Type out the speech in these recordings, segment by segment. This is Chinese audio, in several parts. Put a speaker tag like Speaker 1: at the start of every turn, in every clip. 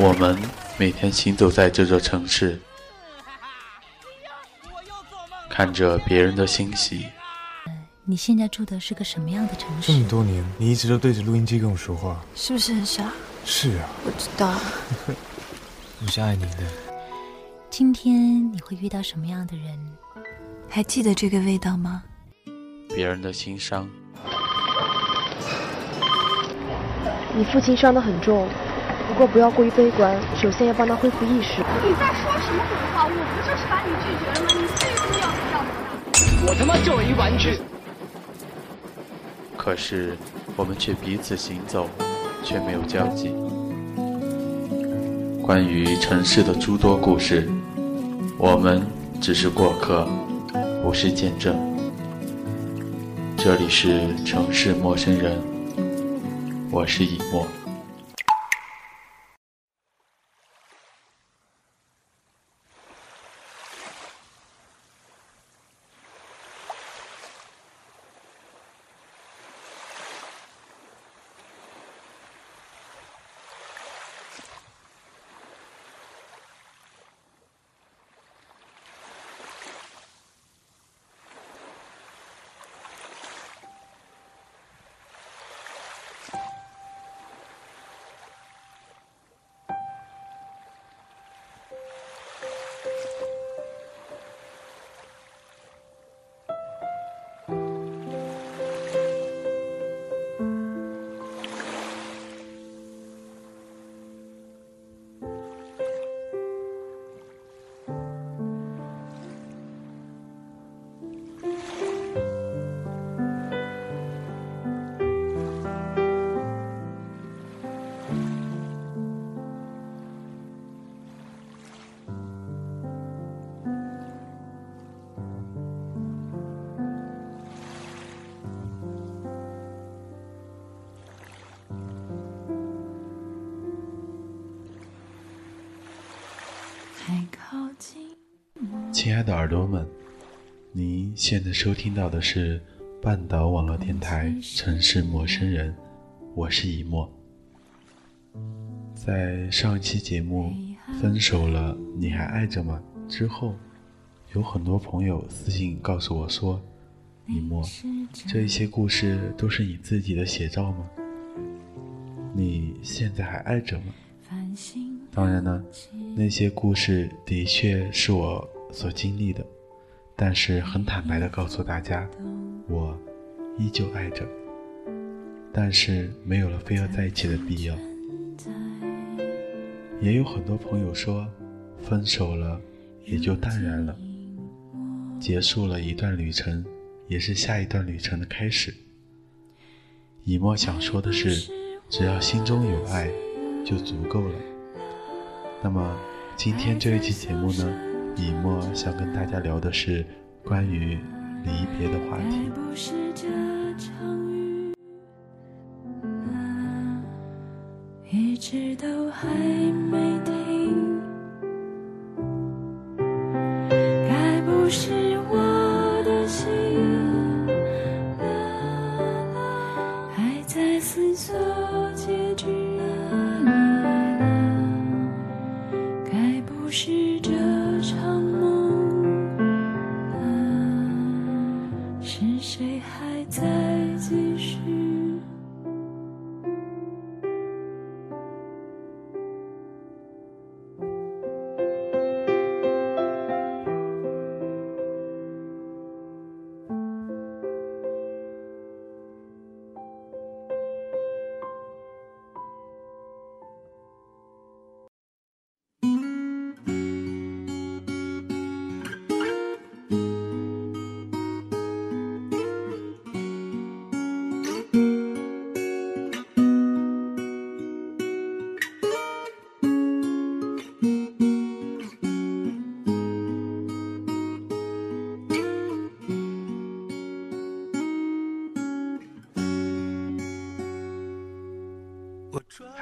Speaker 1: 我们每天行走在这座城市，看着别人的欣喜。
Speaker 2: 你现在住的是个什么样的城市？
Speaker 3: 这么多年，你一直都对着录音机跟我说话，
Speaker 4: 是不是很傻？
Speaker 3: 是啊，
Speaker 4: 我知道。
Speaker 3: 我是爱你的。
Speaker 2: 今天你会遇到什么样的人？
Speaker 4: 还记得这个味道吗？
Speaker 1: 别人的心伤。
Speaker 5: 你父亲伤得很重，不过不要过于悲观，首先要帮他恢复意识。
Speaker 6: 你在说什么鬼话？我不就是把你拒绝了吗？你最终要不要我
Speaker 7: 我他妈就是一玩具。
Speaker 1: 可是我们却彼此行走，却没有交集。关于城市的诸多故事，我们只是过客，不是见证。这里是城市陌生人，我是以沫。亲爱的耳朵们，您现在收听到的是半岛网络电台《城市陌生人》，我是一墨。在上一期节目《分手了，你还爱着吗》之后，有很多朋友私信告诉我说：“一墨，这一些故事都是你自己的写照吗？你现在还爱着吗？”当然呢，那些故事的确是我所经历的，但是很坦白的告诉大家，我依旧爱着，但是没有了非要在一起的必要。也有很多朋友说，分手了也就淡然了，结束了一段旅程，也是下一段旅程的开始。以沫想说的是，只要心中有爱，就足够了。那么，今天这一期节目呢，以沫想跟大家聊的是关于离别的话题。
Speaker 8: 一直都还没停，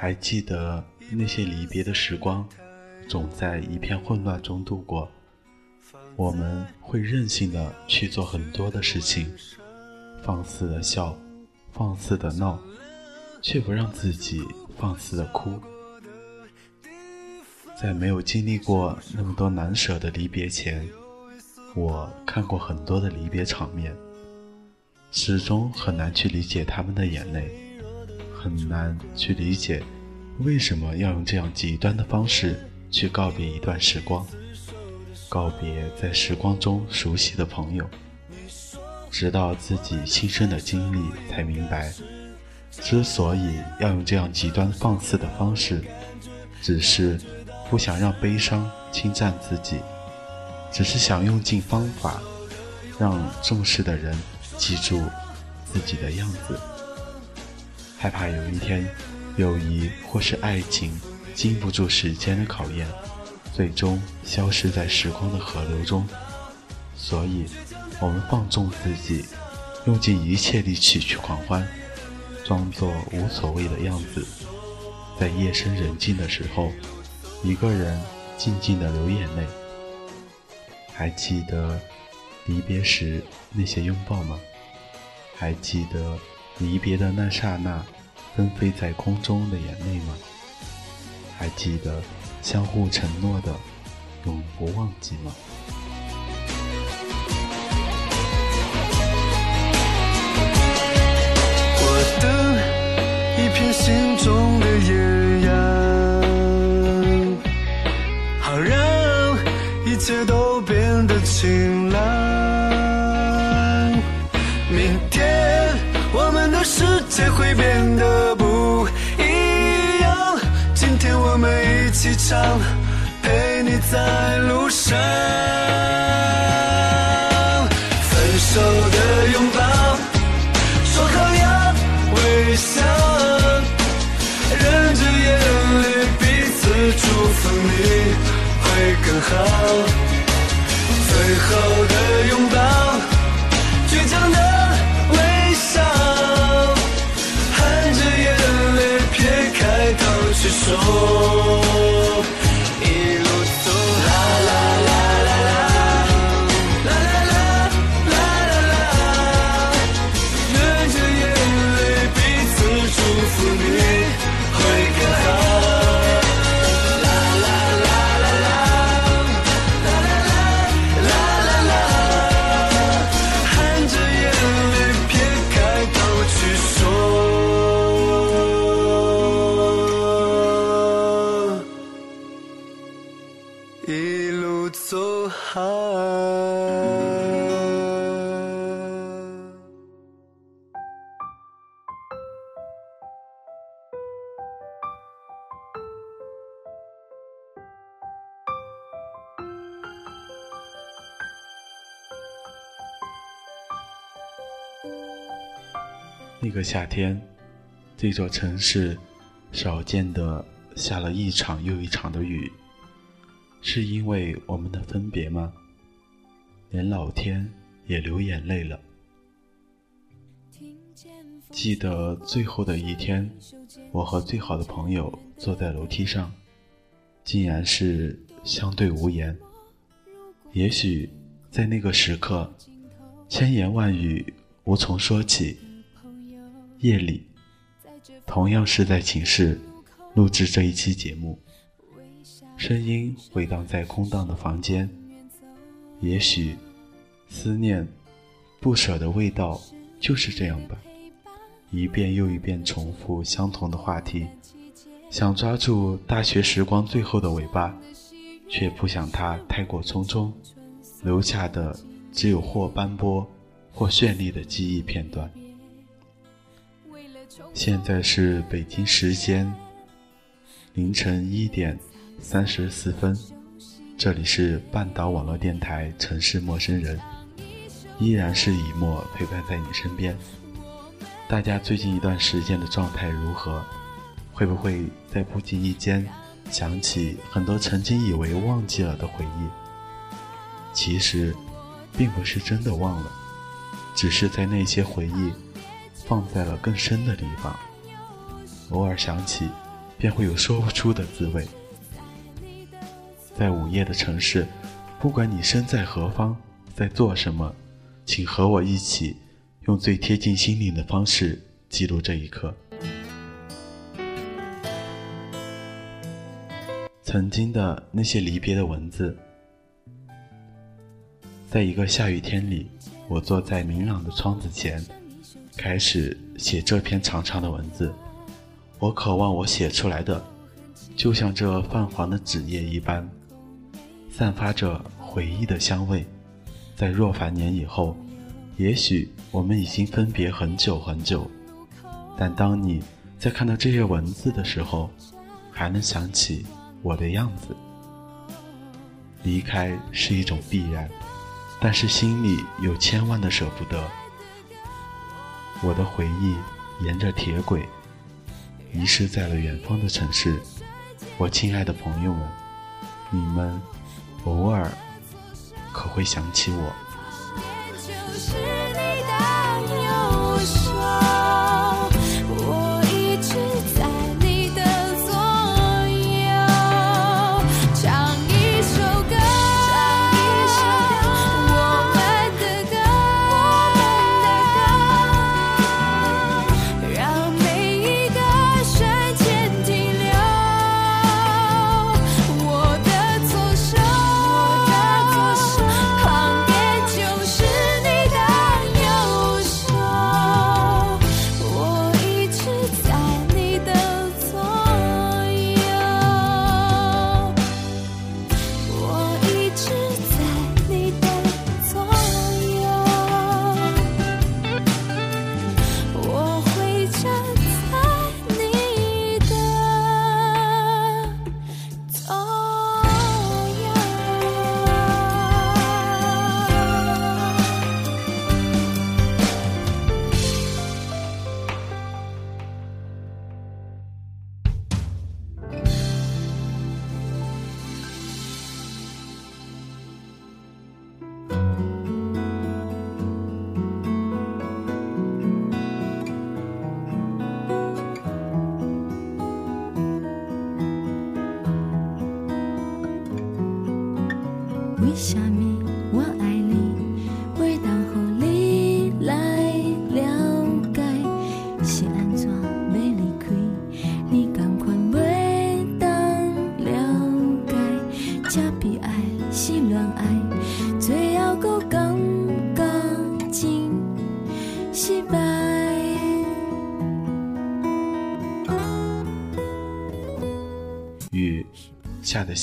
Speaker 8: 还
Speaker 1: 记得那些离别的时光，总在一片混乱中度过。我们会任性的去做很多的事情，放肆的笑，放肆的闹，却不让自己放肆的哭。在没有经历过那么多难舍的离别前，我看过很多的离别场面，始终很难去理解他们的眼泪，很难去理解为什么要用这样极端的方式去告别一段时光，告别在时光中熟悉的朋友。直到自己亲身的经历，才明白，之所以要用这样极端放肆的方式，只是。不想让悲伤侵占自己，只是想用尽方法，让重视的人记住自己的样子。害怕有一天，友谊或是爱情经不住时间的考验，最终消失在时光的河流中。所以，我们放纵自己，用尽一切力气去狂欢，装作无所谓的样子，在夜深人静的时候。一个人静静的流眼泪，还记得离别时那些拥抱吗？还记得离别的那刹那纷飞在空中的眼泪吗？还记得相互承诺的永不忘记吗？
Speaker 9: 我的一片心中的野芽。一切都变得晴朗。的世界会变得不一样。今天，我们一起唱，陪你在路上。分手的拥抱，说好要微笑，忍着眼泪，彼此祝福你。会更好。最后的 soul.
Speaker 1: 那个夏天，这座城市少见的下了一场又一场的雨，是因为我们的分别吗？连老天也流眼泪了。记得最后的一天，我和最好的朋友坐在楼梯上，竟然是相对无言。也许在那个时刻，千言万语无从说起。夜里，同样是在寝室录制这一期节目，声音回荡在空荡的房间。也许，思念、不舍的味道就是这样吧，一遍又一遍重复相同的话题，想抓住大学时光最后的尾巴，却不想它太过匆匆，留下的只有或斑驳或绚丽的记忆片段。现在是北京时间凌晨一点三十四分，这里是半岛网络电台《城市陌生人》，依然是以沫陪伴在你身边。大家最近一段时间的状态如何？会不会在不经意间想起很多曾经以为忘记了的回忆？其实，并不是真的忘了，只是在那些回忆。放在了更深的地方，偶尔想起，便会有说不出的滋味。在午夜的城市，不管你身在何方，在做什么，请和我一起，用最贴近心灵的方式记录这一刻。曾经的那些离别的文字。在一个下雨天里，我坐在明朗的窗子前，开始写这篇长长的文字。我渴望我写出来的，就像这泛黄的纸页一般，散发着回忆的香味。在若凡年以后，也许我们已经分别很久很久，但当你在看到这些文字的时候，还能想起我的样子。离开是一种必然。但是心里有千万的舍不得。我的回忆沿着铁轨，遗失在了远方的城市。我亲爱的朋友们，你们偶尔可会想起我？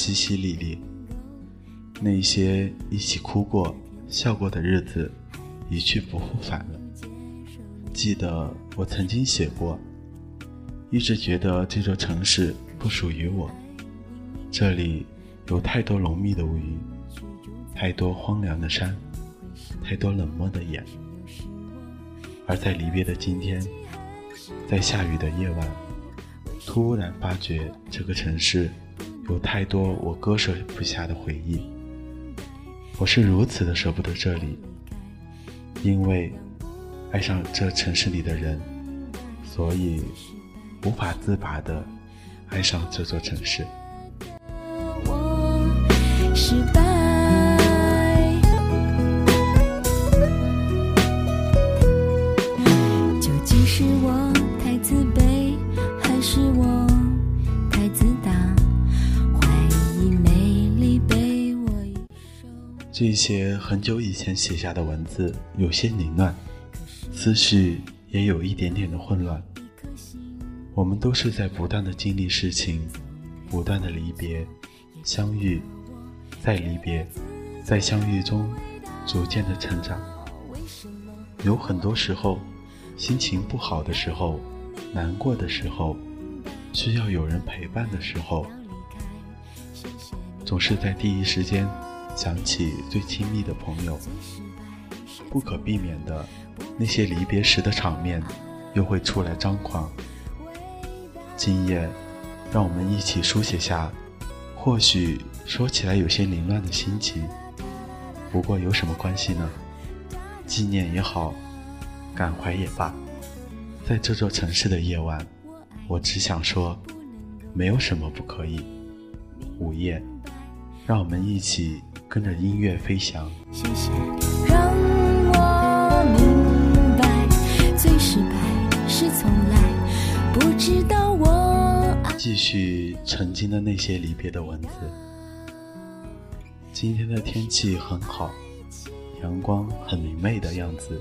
Speaker 1: 淅淅沥沥，那些一起哭过、笑过的日子，一去不复返了。记得我曾经写过，一直觉得这座城市不属于我，这里有太多浓密的乌云，太多荒凉的山，太多冷漠的眼。而在离别的今天，在下雨的夜晚。突然发觉，这个城市有太多我割舍不下的回忆。我是如此的舍不得这里，因为爱上这城市里的人，所以无法自拔的爱上这座城市。这些很久以前写下的文字有些凌乱，思绪也有一点点的混乱。我们都是在不断的经历事情，不断的离别、相遇，再离别，在相遇中逐渐的成长。有很多时候，心情不好的时候，难过的时候，需要有人陪伴的时候，总是在第一时间。想起最亲密的朋友，不可避免的，那些离别时的场面，又会出来张狂。今夜，让我们一起书写下，或许说起来有些凌乱的心情，不过有什么关系呢？纪念也好，感怀也罢，在这座城市的夜晚，我只想说，没有什么不可以。午夜，让我们一起。跟着音乐飞翔。
Speaker 8: 谢谢，让我明白，最失败是从来不知道我。
Speaker 9: 继续曾经的那些离别的文字。今天的天气很好，阳光很明媚的样子。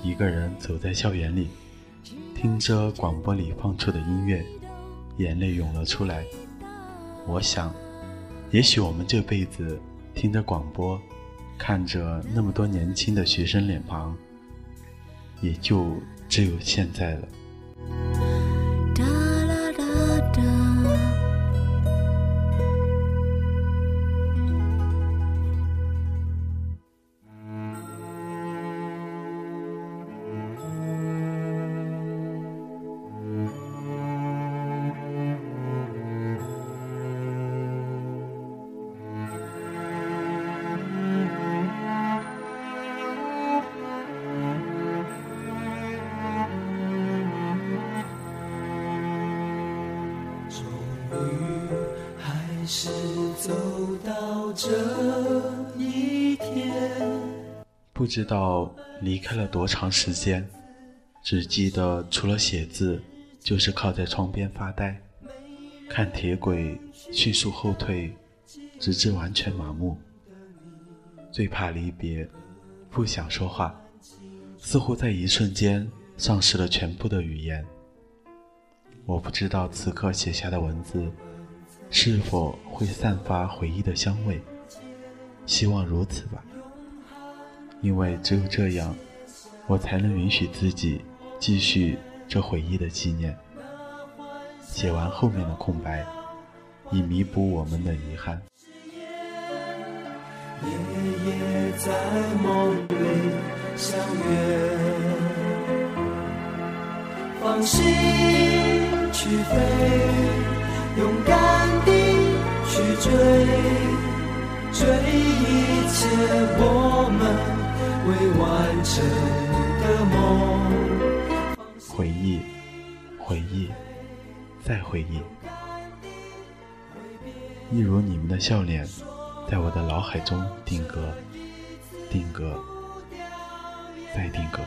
Speaker 9: 一个人走在校园里，听着广播里放出的音乐，眼泪涌了出来。我想，也许我们这辈子听着广播，看着那么多年轻的学生脸庞，也就只有现在了。
Speaker 10: 是走到这一天。
Speaker 9: 不知道离开了多长时间，只记得除了写字，就是靠在窗边发呆，看铁轨迅速后退，直至完全麻木。最怕离别，不想说话，似乎在一瞬间丧失了全部的语言。我不知道此刻写下的文字。是否会散发回忆的香味？希望如此吧，因为只有这样，我才能允许自己继续这回忆的纪念。写完后面的空白，以弥补我们的遗憾。
Speaker 10: 夜夜在梦里相约，放心去飞。追，追一切我们未完成的梦。
Speaker 9: 回忆，回忆，再回忆，一如你们的笑脸，在我的脑海中定格，定格，再定格。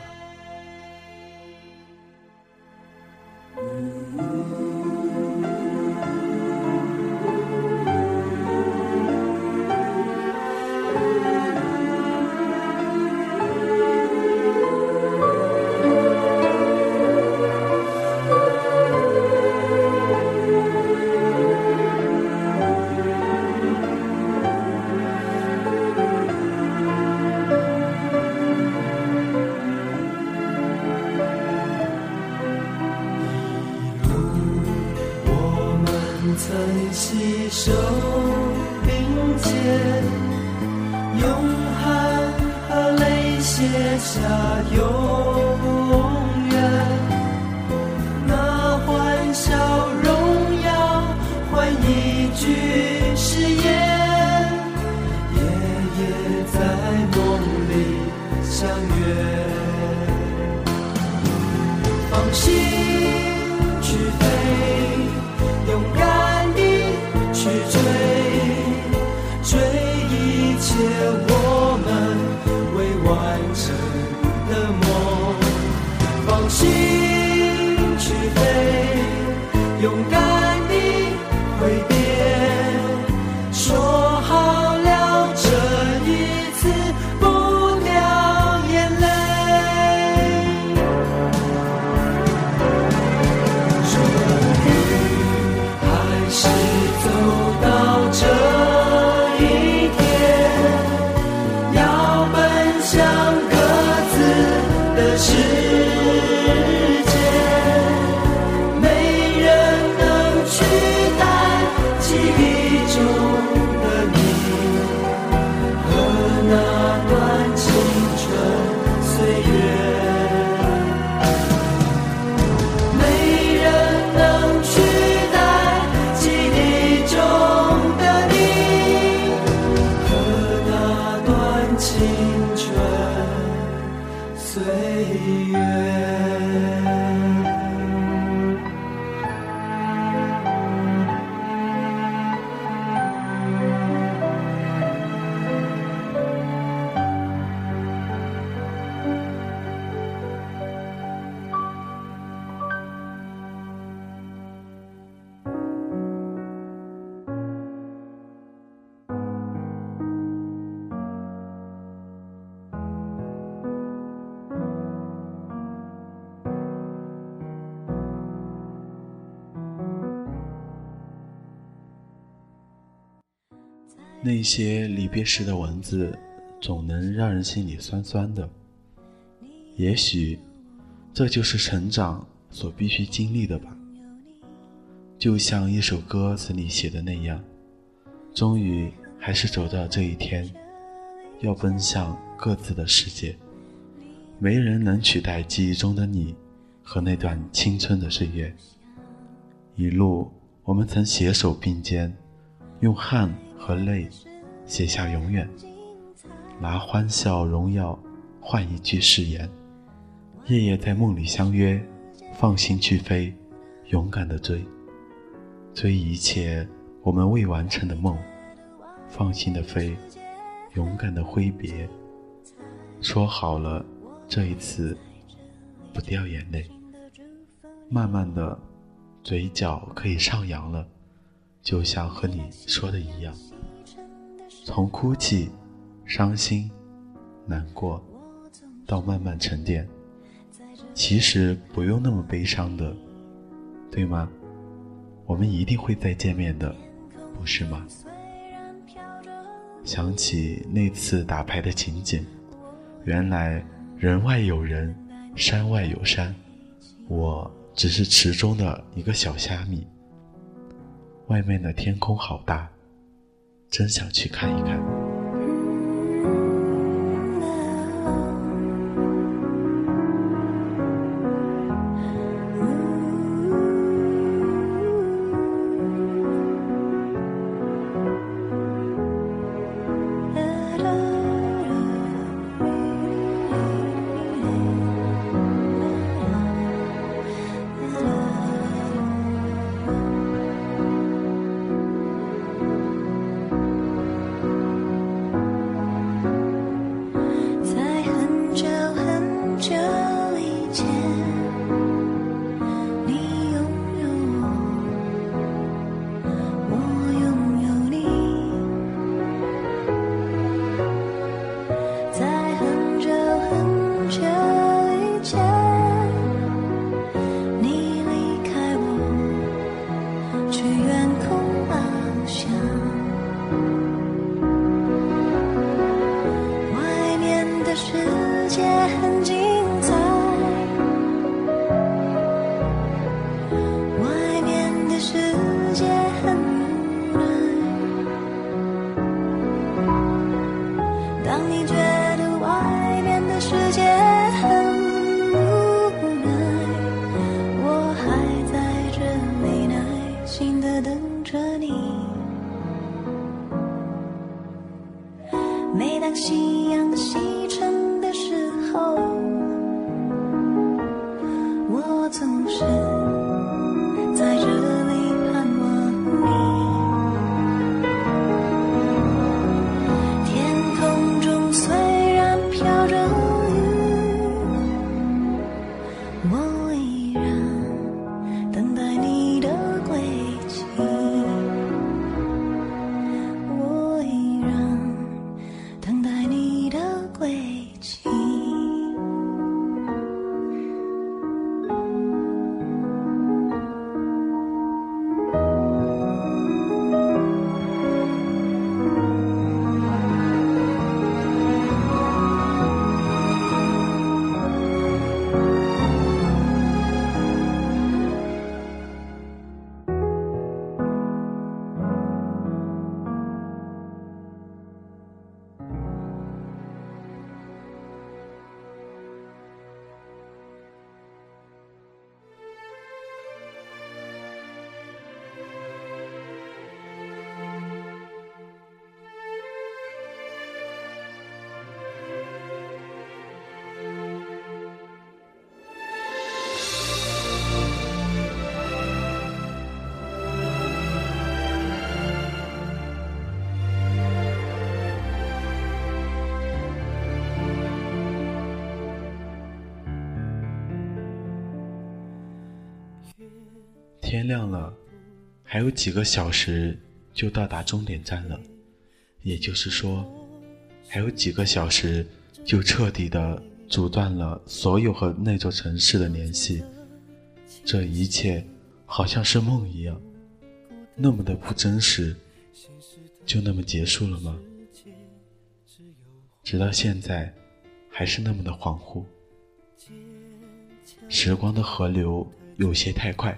Speaker 10: 那
Speaker 1: 些离别时的文字，总能让人心里酸酸的。也许，这就是成长所必须经历的吧。就像一首歌词里写的那样，终于还是走到这一天，要奔向各自的世界。没人能取代记忆中的你和那段青春的岁月。一路，我们曾携手并肩，用汗和泪写下永远，拿欢笑荣耀换一句誓言。夜夜在梦里相约，放心去飞，勇敢的追，追一切我们未完成的梦，放心的飞，勇敢的挥别。说好了。这一次，不掉眼泪。慢慢的，嘴角可以上扬了，就像和你说的一样。从哭泣、伤心、难过，到慢慢沉淀，其实不用那么悲伤的，对吗？我们一定会再见面的，不是吗？想起那次打牌的情景，原来。人外有人，山外有山，我只是池中的一个小虾米。外面的天空好大，真想去看一看。当你觉得。天亮了，还有几个小时就到达终点站了，也就是说，还有几个小时就彻底的阻断了所有和那座城市的联系。这一切好像是梦一样，那么的不真实。就那么结束了吗？直到现在，还是那么的恍惚。时光的河流有些太快，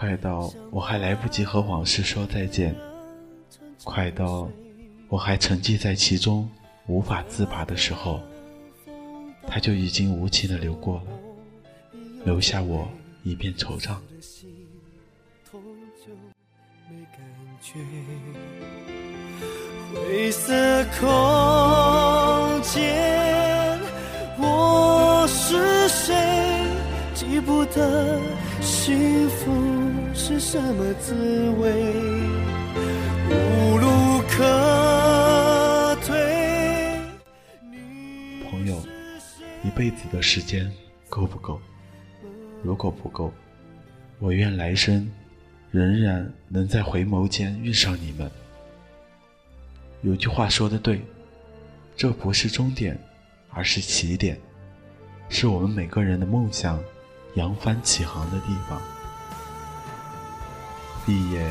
Speaker 1: 快到我还来不及和往事说再见，快到我还沉浸在其中无法自拔的时候，它就已经无情的流过了，留下我一片惆怅。
Speaker 10: 灰色空间，我是谁？记不得幸福是什么滋味，无路可退。
Speaker 1: 朋友，一辈子的时间够不够？如果不够，我愿来生仍然能在回眸间遇上你们。有句话说的对，这不是终点，而是起点，是我们每个人的梦想扬帆起航的地方。毕业，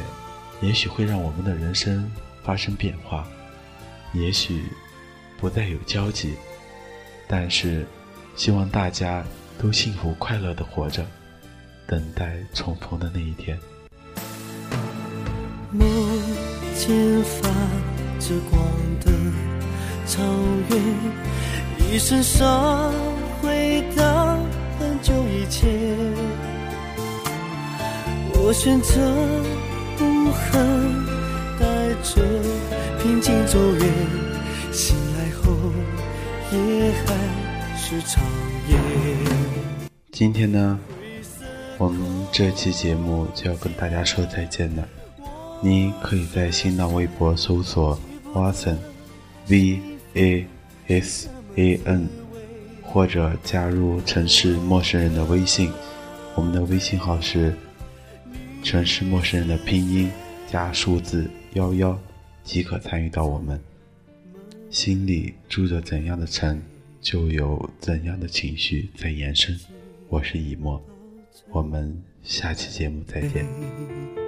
Speaker 1: 也许会让我们的人生发生变化，也许不再有交集，但是，希望大家都幸福快乐的活着，等待重逢的那一天。
Speaker 10: 梦见发。着光的草原，一身伤回到很久以前。我选择不恨，带着平静走远。醒来后也还是长夜。
Speaker 1: 今天呢，我们这期节目就要跟大家说再见了。你可以在新浪微博搜索。Watson，V A S A N，或者加入城市陌生人的微信，我们的微信号是城市陌生人的拼音加数字幺幺，即可参与到我们。心里住着怎样的城，就有怎样的情绪在延伸。我是以沫，我们下期节目再见。